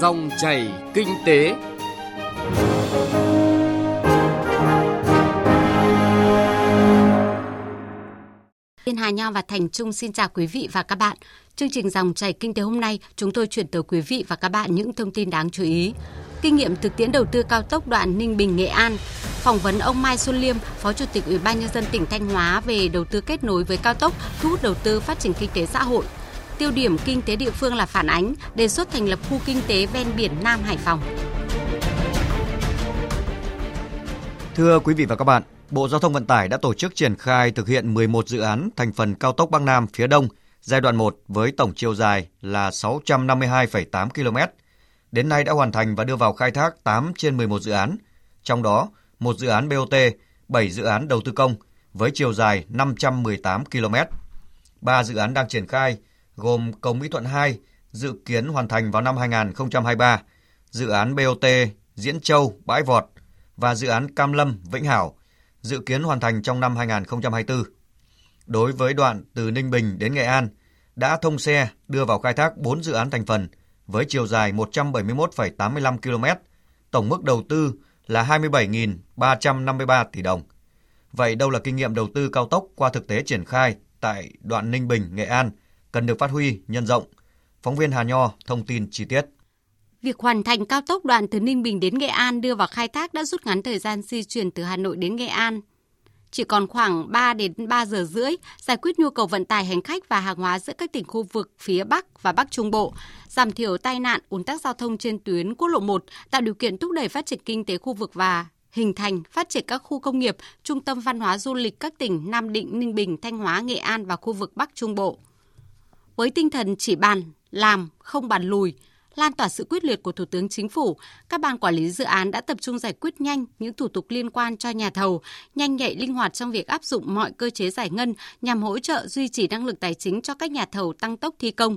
Dòng chảy kinh tế. Biên Hà Nho và Thành Trung xin chào quý vị và các bạn. Chương trình dòng chảy kinh tế hôm nay, chúng tôi chuyển tới quý vị và các bạn những thông tin đáng chú ý. Kinh nghiệm thực tiễn đầu tư cao tốc đoạn Ninh Bình Nghệ An. Phỏng vấn ông Mai Xuân Liêm, Phó Chủ tịch Ủy ban nhân dân tỉnh Thanh Hóa về đầu tư kết nối với cao tốc, thu hút đầu tư phát triển kinh tế xã hội. Tiêu điểm kinh tế địa phương là phản ánh, đề xuất thành lập khu kinh tế ven biển Nam Hải Phòng. Thưa quý vị và các bạn, Bộ Giao thông Vận tải đã tổ chức triển khai thực hiện 11 dự án thành phần cao tốc Bắc Nam phía Đông giai đoạn 1 với tổng chiều dài là 652,8 km. Đến nay đã hoàn thành và đưa vào khai thác 8 trên 11 dự án, trong đó một dự án BOT, 7 dự án đầu tư công với chiều dài 518 km. 3 dự án đang triển khai gồm cầu Mỹ Thuận 2 dự kiến hoàn thành vào năm 2023, dự án BOT Diễn Châu, Bãi Vọt và dự án Cam Lâm, Vĩnh Hảo dự kiến hoàn thành trong năm 2024. Đối với đoạn từ Ninh Bình đến Nghệ An, đã thông xe đưa vào khai thác 4 dự án thành phần với chiều dài 171,85 km, tổng mức đầu tư là 27.353 tỷ đồng. Vậy đâu là kinh nghiệm đầu tư cao tốc qua thực tế triển khai tại đoạn Ninh Bình, Nghệ An cần được phát huy, nhân rộng? Phóng viên Hà Nho thông tin chi tiết. Việc hoàn thành cao tốc đoạn từ Ninh Bình đến Nghệ An đưa vào khai thác đã rút ngắn thời gian di chuyển từ Hà Nội đến Nghệ An. Chỉ còn khoảng 3 đến 3 giờ rưỡi, giải quyết nhu cầu vận tải hành khách và hàng hóa giữa các tỉnh khu vực phía Bắc và Bắc Trung Bộ, giảm thiểu tai nạn, ùn tắc giao thông trên tuyến quốc lộ 1, tạo điều kiện thúc đẩy phát triển kinh tế khu vực và hình thành, phát triển các khu công nghiệp, trung tâm văn hóa du lịch các tỉnh Nam Định, Ninh Bình, Thanh Hóa, Nghệ An và khu vực Bắc Trung Bộ. Với tinh thần chỉ bàn, làm, không bàn lùi, lan tỏa sự quyết liệt của Thủ tướng Chính phủ, các ban quản lý dự án đã tập trung giải quyết nhanh những thủ tục liên quan cho nhà thầu, nhanh nhạy linh hoạt trong việc áp dụng mọi cơ chế giải ngân nhằm hỗ trợ duy trì năng lực tài chính cho các nhà thầu tăng tốc thi công.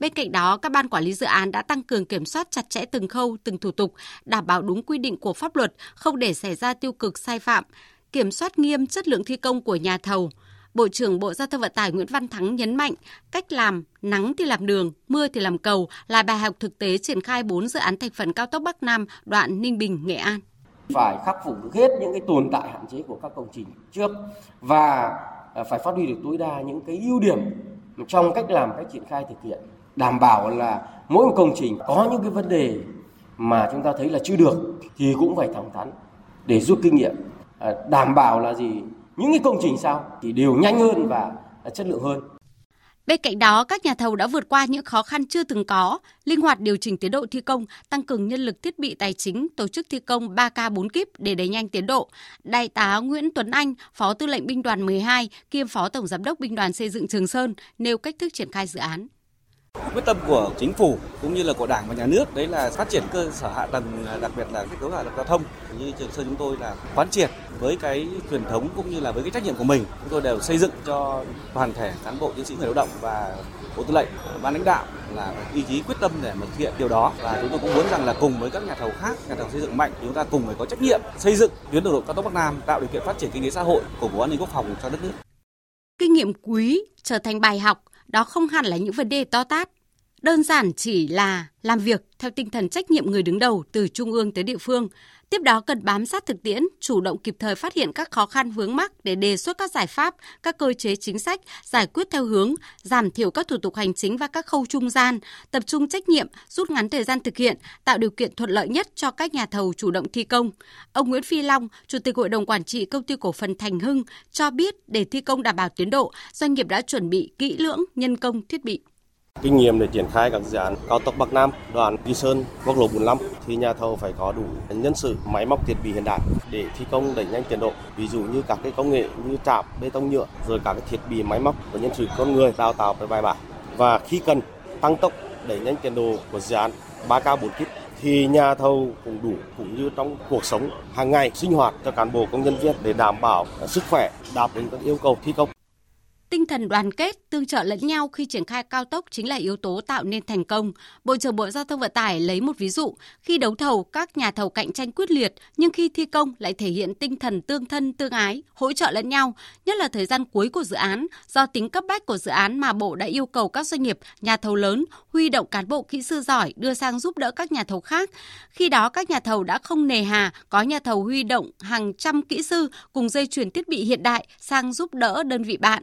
Bên cạnh đó, các ban quản lý dự án đã tăng cường kiểm soát chặt chẽ từng khâu, từng thủ tục, đảm bảo đúng quy định của pháp luật, không để xảy ra tiêu cực sai phạm, kiểm soát nghiêm chất lượng thi công của nhà thầu, Bộ trưởng Bộ Giao thông Vận tải Nguyễn Văn Thắng nhấn mạnh cách làm nắng thì làm đường, mưa thì làm cầu là bài học thực tế triển khai 4 dự án thành phần cao tốc Bắc Nam đoạn Ninh Bình Nghệ An. Phải khắc phục hết những cái tồn tại hạn chế của các công trình trước và à, phải phát huy được tối đa những cái ưu điểm trong cách làm, cách triển khai thực hiện. Đảm bảo là mỗi một công trình có những cái vấn đề mà chúng ta thấy là chưa được thì cũng phải thẳng thắn để rút kinh nghiệm. À, đảm bảo là gì? Những cái công trình sau thì đều nhanh hơn và chất lượng hơn. Bên cạnh đó, các nhà thầu đã vượt qua những khó khăn chưa từng có, linh hoạt điều chỉnh tiến độ thi công, tăng cường nhân lực thiết bị tài chính, tổ chức thi công 3K 4 kíp để đẩy nhanh tiến độ. Đại tá Nguyễn Tuấn Anh, Phó Tư lệnh Binh đoàn 12, kiêm Phó Tổng Giám đốc Binh đoàn Xây dựng Trường Sơn, nêu cách thức triển khai dự án. Quyết tâm của chính phủ cũng như là của Đảng và Nhà nước đấy là phát triển cơ sở hạ tầng, à, đặc biệt là kết cấu hạ tầng giao thông. Như Trường Sơn chúng tôi là quán triệt với cái truyền thống cũng như là với cái trách nhiệm của mình, chúng tôi đều xây dựng cho toàn thể cán bộ chiến sĩ người lao động và bộ tư lệnh, à, ban lãnh đạo là ý chí quyết tâm để mà thực hiện điều đó và chúng tôi cũng muốn rằng là cùng với các nhà thầu khác, nhà thầu xây dựng mạnh chúng ta cùng phải có trách nhiệm xây dựng tuyến đường bộ cao tốc Bắc Nam tạo điều kiện phát triển kinh tế xã hội, củng cố an ninh quốc phòng cho đất nước. Kinh nghiệm quý trở thành bài học đó không hẳn là những vấn đề to tát. Đơn giản chỉ là làm việc theo tinh thần trách nhiệm người đứng đầu từ trung ương tới địa phương. Tiếp đó cần bám sát thực tiễn, chủ động kịp thời phát hiện các khó khăn vướng mắc để đề xuất các giải pháp, các cơ chế chính sách, giải quyết theo hướng giảm thiểu các thủ tục hành chính và các khâu trung gian, tập trung trách nhiệm, rút ngắn thời gian thực hiện, tạo điều kiện thuận lợi nhất cho các nhà thầu chủ động thi công. Ông Nguyễn Phi Long, Chủ tịch Hội đồng Quản trị Công ty Cổ phần Thành Hưng cho biết để thi công đảm bảo tiến độ, doanh nghiệp đã chuẩn bị kỹ lưỡng nhân công thiết bị. Kinh nghiệm để triển khai các dự án cao tốc Bắc Nam, đoạn Kỳ Sơn, quốc lộ 45 thì nhà thầu phải có đủ nhân sự, máy móc thiết bị hiện đại để thi công đẩy nhanh tiến độ. Ví dụ như các cái công nghệ như trạm, bê tông nhựa, rồi các cái thiết bị máy móc và nhân sự con người đào tạo phải bài bản. Và khi cần tăng tốc đẩy nhanh tiến độ của dự án 3K 4 kíp thì nhà thầu cũng đủ cũng như trong cuộc sống hàng ngày sinh hoạt cho cán bộ công nhân viên để đảm bảo sức khỏe đáp ứng các yêu cầu thi công. Tinh thần đoàn kết, tương trợ lẫn nhau khi triển khai cao tốc chính là yếu tố tạo nên thành công. Bộ trưởng Bộ Giao thông Vận tải lấy một ví dụ, khi đấu thầu các nhà thầu cạnh tranh quyết liệt nhưng khi thi công lại thể hiện tinh thần tương thân tương ái, hỗ trợ lẫn nhau, nhất là thời gian cuối của dự án, do tính cấp bách của dự án mà Bộ đã yêu cầu các doanh nghiệp, nhà thầu lớn huy động cán bộ kỹ sư giỏi đưa sang giúp đỡ các nhà thầu khác. Khi đó các nhà thầu đã không nề hà, có nhà thầu huy động hàng trăm kỹ sư cùng dây chuyển thiết bị hiện đại sang giúp đỡ đơn vị bạn.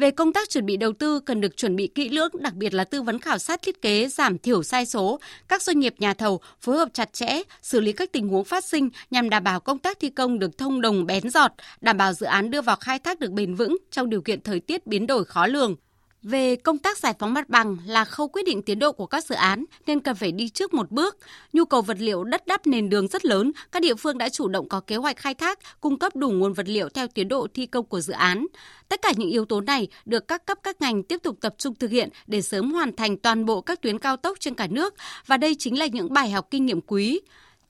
Về công tác chuẩn bị đầu tư cần được chuẩn bị kỹ lưỡng, đặc biệt là tư vấn khảo sát thiết kế, giảm thiểu sai số. Các doanh nghiệp nhà thầu phối hợp chặt chẽ, xử lý các tình huống phát sinh nhằm đảm bảo công tác thi công được thông đồng bén giọt, đảm bảo dự án đưa vào khai thác được bền vững trong điều kiện thời tiết biến đổi khó lường. Về công tác giải phóng mặt bằng là khâu quyết định tiến độ của các dự án nên cần phải đi trước một bước. Nhu cầu vật liệu đất đắp nền đường rất lớn, các địa phương đã chủ động có kế hoạch khai thác, cung cấp đủ nguồn vật liệu theo tiến độ thi công của dự án. Tất cả những yếu tố này được các cấp các ngành tiếp tục tập trung thực hiện để sớm hoàn thành toàn bộ các tuyến cao tốc trên cả nước và đây chính là những bài học kinh nghiệm quý.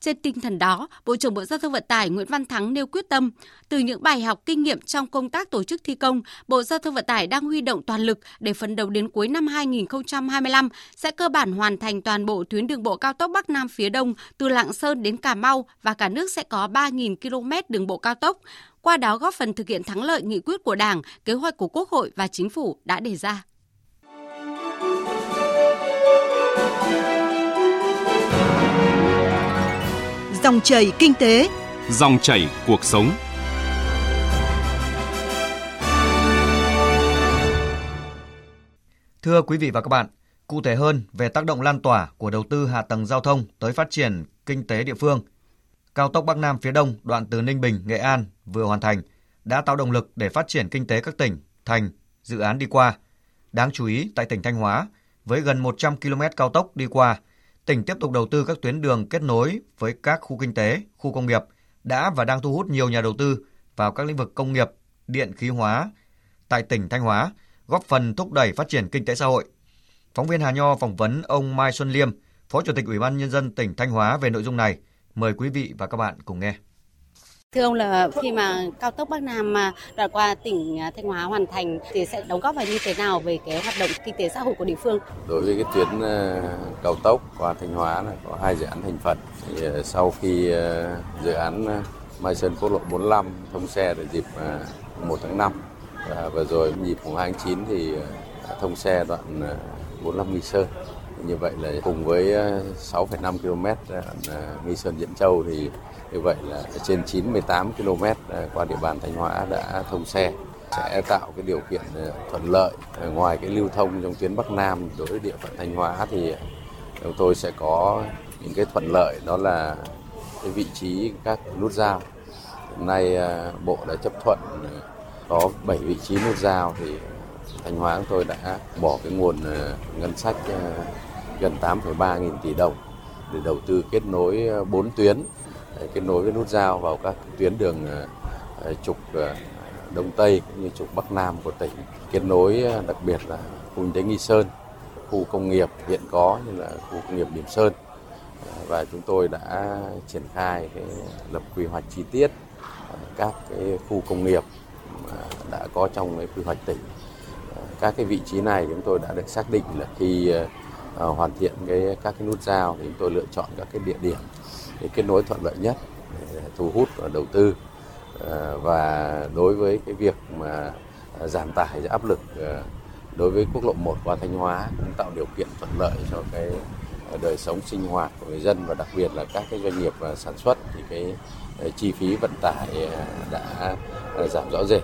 Trên tinh thần đó, Bộ trưởng Bộ Giao thông Vận tải Nguyễn Văn Thắng nêu quyết tâm, từ những bài học kinh nghiệm trong công tác tổ chức thi công, Bộ Giao thông Vận tải đang huy động toàn lực để phấn đấu đến cuối năm 2025 sẽ cơ bản hoàn thành toàn bộ tuyến đường bộ cao tốc Bắc Nam phía Đông từ Lạng Sơn đến Cà Mau và cả nước sẽ có 3.000 km đường bộ cao tốc. Qua đó góp phần thực hiện thắng lợi nghị quyết của Đảng, kế hoạch của Quốc hội và Chính phủ đã đề ra. Dòng chảy kinh tế, Dòng chảy cuộc sống. Thưa quý vị và các bạn, cụ thể hơn về tác động lan tỏa của đầu tư hạ tầng giao thông tới phát triển kinh tế địa phương, cao tốc Bắc Nam phía Đông đoạn từ Ninh Bình, Nghệ An vừa hoàn thành đã tạo động lực để phát triển kinh tế các tỉnh, thành, dự án đi qua. Đáng chú ý tại tỉnh Thanh Hóa, với gần 100 km cao tốc đi qua, tỉnh tiếp tục đầu tư các tuyến đường kết nối với các khu kinh tế, khu công nghiệp đã và đang thu hút nhiều nhà đầu tư vào các lĩnh vực công nghiệp, điện khí hóa tại tỉnh Thanh Hóa, góp phần thúc đẩy phát triển kinh tế xã hội. Phóng viên Hà Nho phỏng vấn ông Mai Xuân Liêm, Phó Chủ tịch Ủy ban nhân dân tỉnh Thanh Hóa về nội dung này. Mời quý vị và các bạn cùng nghe. Thưa ông là khi mà cao tốc Bắc Nam mà đoạn qua tỉnh à, Thanh Hóa hoàn thành thì sẽ đóng góp vào như thế nào về cái hoạt động kinh tế xã hội của địa phương? Đối với cái tuyến à, cao tốc qua Thanh Hóa là có hai dự án thành phần. Thì à, sau khi dự án Mai Sơn quốc lộ 45 thông xe để dịp 1 tháng 5 và vừa rồi dịp mùng 2 tháng 9 thì thông xe đoạn 45 Nghi Sơn. Như vậy là cùng với 6,5 km đoạn Nghi Sơn Diễn Châu thì như vậy là trên 98 km à, qua địa bàn Thanh Hóa đã thông xe. Sẽ tạo cái điều kiện à, thuận lợi à, ngoài cái lưu thông trong tuyến Bắc Nam đối với địa phận Thanh Hóa thì chúng tôi sẽ có những cái thuận lợi đó là cái vị trí các nút giao. Hôm nay bộ đã chấp thuận có 7 vị trí nút giao thì Thanh Hóa chúng tôi đã bỏ cái nguồn ngân sách gần 8,3 nghìn tỷ đồng để đầu tư kết nối 4 tuyến kết nối với nút giao vào các tuyến đường ờ, ờ, trục ờ, Đông Tây cũng như trục Bắc Nam của tỉnh. Kết nối đặc biệt là khu kinh tế Nghi Sơn, khu công nghiệp hiện có như là khu công nghiệp Điểm Sơn và chúng tôi đã triển khai cái lập quy hoạch chi tiết các cái khu công nghiệp đã có trong cái quy hoạch tỉnh. Các cái vị trí này chúng tôi đã được xác định là khi hoàn thiện cái các cái nút giao thì chúng tôi lựa chọn các cái địa điểm cái kết nối thuận lợi nhất để thu hút đầu tư. Ờ, và đối với cái việc mà ờ, giảm tải áp lực ờ, đối với quốc lộ 1 qua Thanh Hóa cũng tạo điều kiện thuận lợi cho cái đời sống sinh hoạt của người dân và đặc biệt là các cái doanh nghiệp sản xuất thì cái chi phí vận tải đã giảm rõ rệt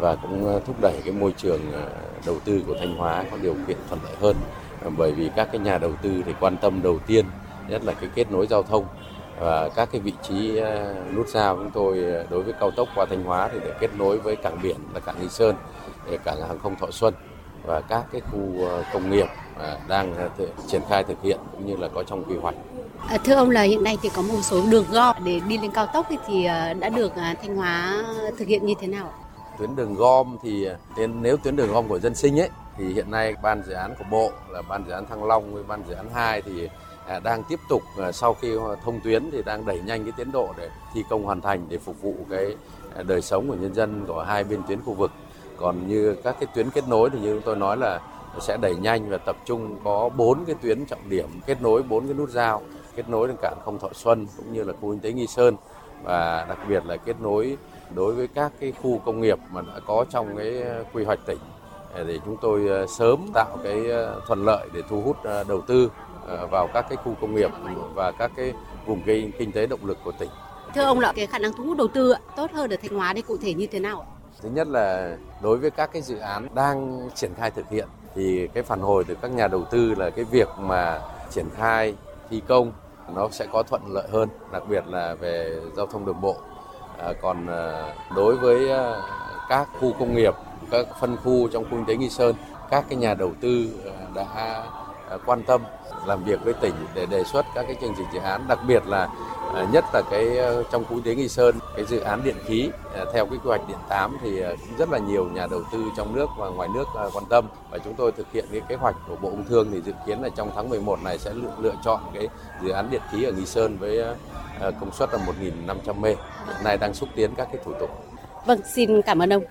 và cũng thúc đẩy cái môi trường đầu tư của Thanh Hóa có điều kiện thuận lợi hơn. Bởi vì các cái nhà đầu tư thì quan tâm đầu tiên, nhất là cái kết nối giao thông và các cái vị trí ờ, nút giao chúng tôi ờ, đối với cao tốc qua Thanh Hóa thì để kết nối với cảng biển là cảng Nghi Sơn, cảng hàng không Thọ Xuân và các cái khu ờ, công nghiệp đang triển khai thực hiện cũng như là có trong quy hoạch. À, thưa ông là hiện nay thì có một số đường gom để đi lên cao tốc thì đã được Thanh Hóa thực hiện như thế nào? Tuyến đường gom thì nếu tuyến đường gom của dân sinh ấy thì hiện nay ban dự án của bộ là ban dự án Thăng Long với ban dự án 2 thì À, đang tiếp tục à, sau khi à, thông tuyến thì đang đẩy nhanh cái tiến độ để thi công hoàn thành để phục vụ cái đời sống của nhân dân của hai bên tuyến khu vực. Còn như các cái tuyến kết nối thì như chúng tôi nói là sẽ đẩy nhanh và tập trung có bốn cái tuyến trọng điểm kết nối, bốn cái nút giao, kết nối đến cảng không thọ xuân cũng như là khu kinh tế nghi sơn và đặc biệt là kết nối đối với các cái khu công nghiệp mà đã có trong cái quy hoạch tỉnh. Để chúng tôi sớm tạo cái thuận lợi để thu hút đầu tư vào các cái khu công nghiệp và các cái vùng kinh, kinh tế động lực của tỉnh. Thưa ông là cái khả năng thu hút đầu tư tốt hơn ở Thanh Hóa đây cụ thể như thế nào? Thứ nhất là đối với các cái dự án đang triển khai thực hiện thì cái phản hồi từ các nhà đầu tư là cái việc mà triển khai thi công nó sẽ có thuận lợi hơn, đặc biệt là về giao thông đường bộ. À, còn à, đối với à, các khu công nghiệp, các phân khu trong khu kinh tế Nghi Sơn, các cái nhà đầu tư à, đã Ờ, quan tâm làm việc với tỉnh để đề xuất các cái chương trình dự án, đặc biệt là ờ, nhất là cái ờ, trong khu tế Nghi Sơn cái dự án điện khí theo cái quy hoạch điện 8 thì cũng rất là nhiều nhà đầu tư trong nước và ngoài nước quan tâm và chúng tôi thực hiện cái kế hoạch của Bộ Công Thương thì dự kiến là trong tháng 11 này sẽ lựa, lựa chọn cái dự án điện khí ở Nghi Sơn với công suất là 1.500 mê hiện nay đang xúc tiến các cái thủ tục. Vâng, xin cảm ơn ông.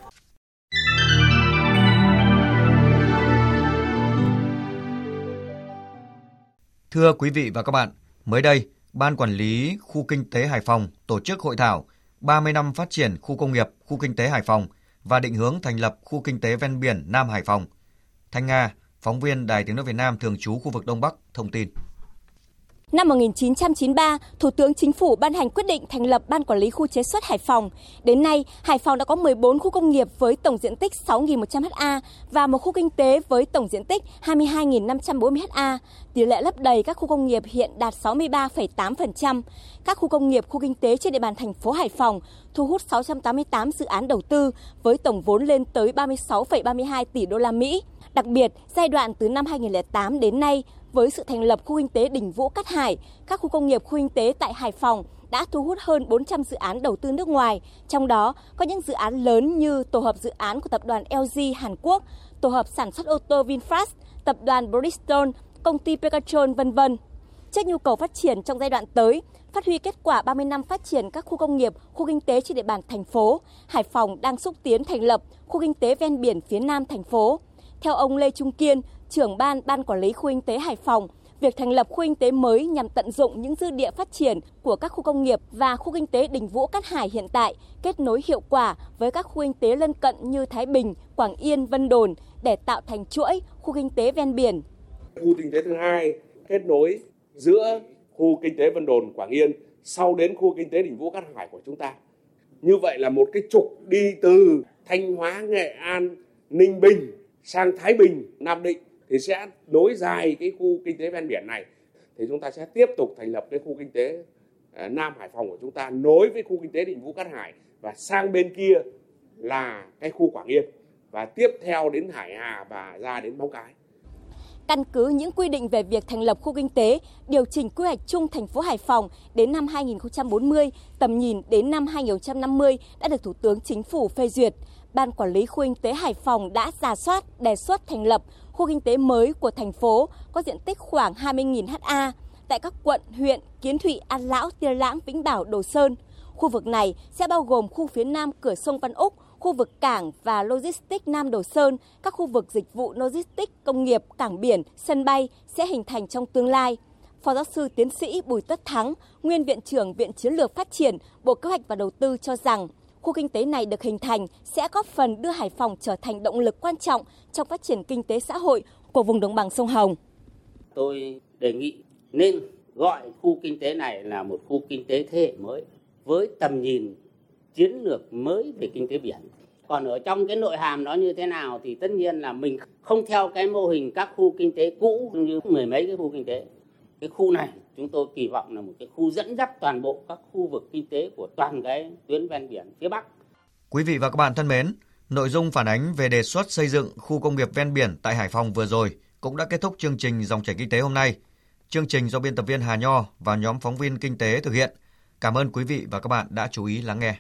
Thưa quý vị và các bạn, mới đây, Ban Quản lý Khu Kinh tế Hải Phòng tổ chức hội thảo 30 năm phát triển khu công nghiệp, khu kinh tế Hải Phòng và định hướng thành lập khu kinh tế ven biển Nam Hải Phòng. Thanh Nga, phóng viên Đài Tiếng Nói Việt Nam thường trú khu vực Đông Bắc, thông tin. Năm 1993, Thủ tướng Chính phủ ban hành quyết định thành lập Ban Quản lý Khu chế xuất Hải Phòng. Đến nay, Hải Phòng đã có 14 khu công nghiệp với tổng diện tích 6.100 ha và một khu kinh tế với tổng diện tích 22.540 ha. Tỷ lệ lấp đầy các khu công nghiệp hiện đạt 63,8%. Các khu công nghiệp, khu kinh tế trên địa bàn thành phố Hải Phòng thu hút 688 dự án đầu tư với tổng vốn lên tới 36,32 tỷ đô la Mỹ. Đặc biệt, giai đoạn từ năm 2008 đến nay, với sự thành lập khu kinh tế Đình Vũ Cát Hải, các khu công nghiệp khu kinh tế tại Hải Phòng đã thu hút hơn 400 dự án đầu tư nước ngoài, trong đó có những dự án lớn như tổ hợp dự án của tập đoàn LG Hàn Quốc, tổ hợp sản xuất ô tô VinFast, tập đoàn Bridgestone, công ty Pegatron vân vân. Trước nhu cầu phát triển trong giai đoạn tới, phát huy kết quả 30 năm phát triển các khu công nghiệp, khu kinh tế trên địa bàn thành phố, Hải Phòng đang xúc tiến thành lập khu kinh tế ven biển phía nam thành phố. Theo ông Lê Trung Kiên, trưởng ban Ban Quản lý Khu Kinh tế Hải Phòng, việc thành lập khu kinh tế mới nhằm tận dụng những dư địa phát triển của các khu công nghiệp và khu kinh tế Đình Vũ Cát Hải hiện tại, kết nối hiệu quả với các khu kinh tế lân cận như Thái Bình, Quảng Yên, Vân Đồn để tạo thành chuỗi khu kinh tế ven biển. Khu kinh tế thứ hai kết nối giữa khu kinh tế Vân Đồn, Quảng Yên sau đến khu kinh tế Đình Vũ Cát Hải của chúng ta. Như vậy là một cái trục đi từ Thanh Hóa, Nghệ An, Ninh Bình sang Thái Bình, Nam Định thì sẽ nối dài cái khu kinh tế ven biển này thì chúng ta sẽ tiếp tục thành lập cái khu kinh tế à, Nam Hải Phòng của chúng ta nối với khu kinh tế Định Vũ Cát Hải và sang bên kia là cái khu Quảng Yên và tiếp theo đến Hải Hà và ra đến Móng Cái. Căn cứ những quy định về việc thành lập khu kinh tế, điều chỉnh quy hoạch chung thành phố Hải Phòng đến năm 2040, tầm nhìn đến năm 2050 đã được Thủ tướng Chính phủ phê duyệt. Ban Quản lý Khu Kinh tế Hải Phòng đã giả soát đề xuất thành lập khu kinh tế mới của thành phố có diện tích khoảng 20.000 ha tại các quận, huyện Kiến Thụy, An Lão, Tiên Lãng, Vĩnh Bảo, Đồ Sơn. Khu vực này sẽ bao gồm khu phía nam cửa sông Văn Úc, khu vực cảng và logistics Nam Đồ Sơn, các khu vực dịch vụ logistics, công nghiệp, cảng biển, sân bay sẽ hình thành trong tương lai. Phó giáo sư tiến sĩ Bùi Tất Thắng, nguyên viện trưởng Viện Chiến lược Phát triển, Bộ Kế hoạch và Đầu tư cho rằng khu kinh tế này được hình thành sẽ góp phần đưa Hải Phòng trở thành động lực quan trọng trong phát triển kinh tế xã hội của vùng đồng bằng sông Hồng. Tôi đề nghị nên gọi khu kinh tế này là một khu kinh tế thế hệ mới với tầm nhìn chiến lược mới về kinh tế biển. Còn ở trong cái nội hàm nó như thế nào thì tất nhiên là mình không theo cái mô hình các khu kinh tế cũ như mười mấy cái khu kinh tế. Cái khu này chúng tôi kỳ vọng là một cái khu dẫn dắt toàn bộ các khu vực kinh tế của toàn cái tuyến ven biển phía Bắc. Quý vị và các bạn thân mến, nội dung phản ánh về đề xuất xây dựng khu công nghiệp ven biển tại Hải Phòng vừa rồi cũng đã kết thúc chương trình Dòng chảy kinh tế hôm nay. Chương trình do biên tập viên Hà Nho và nhóm phóng viên kinh tế thực hiện. Cảm ơn quý vị và các bạn đã chú ý lắng nghe.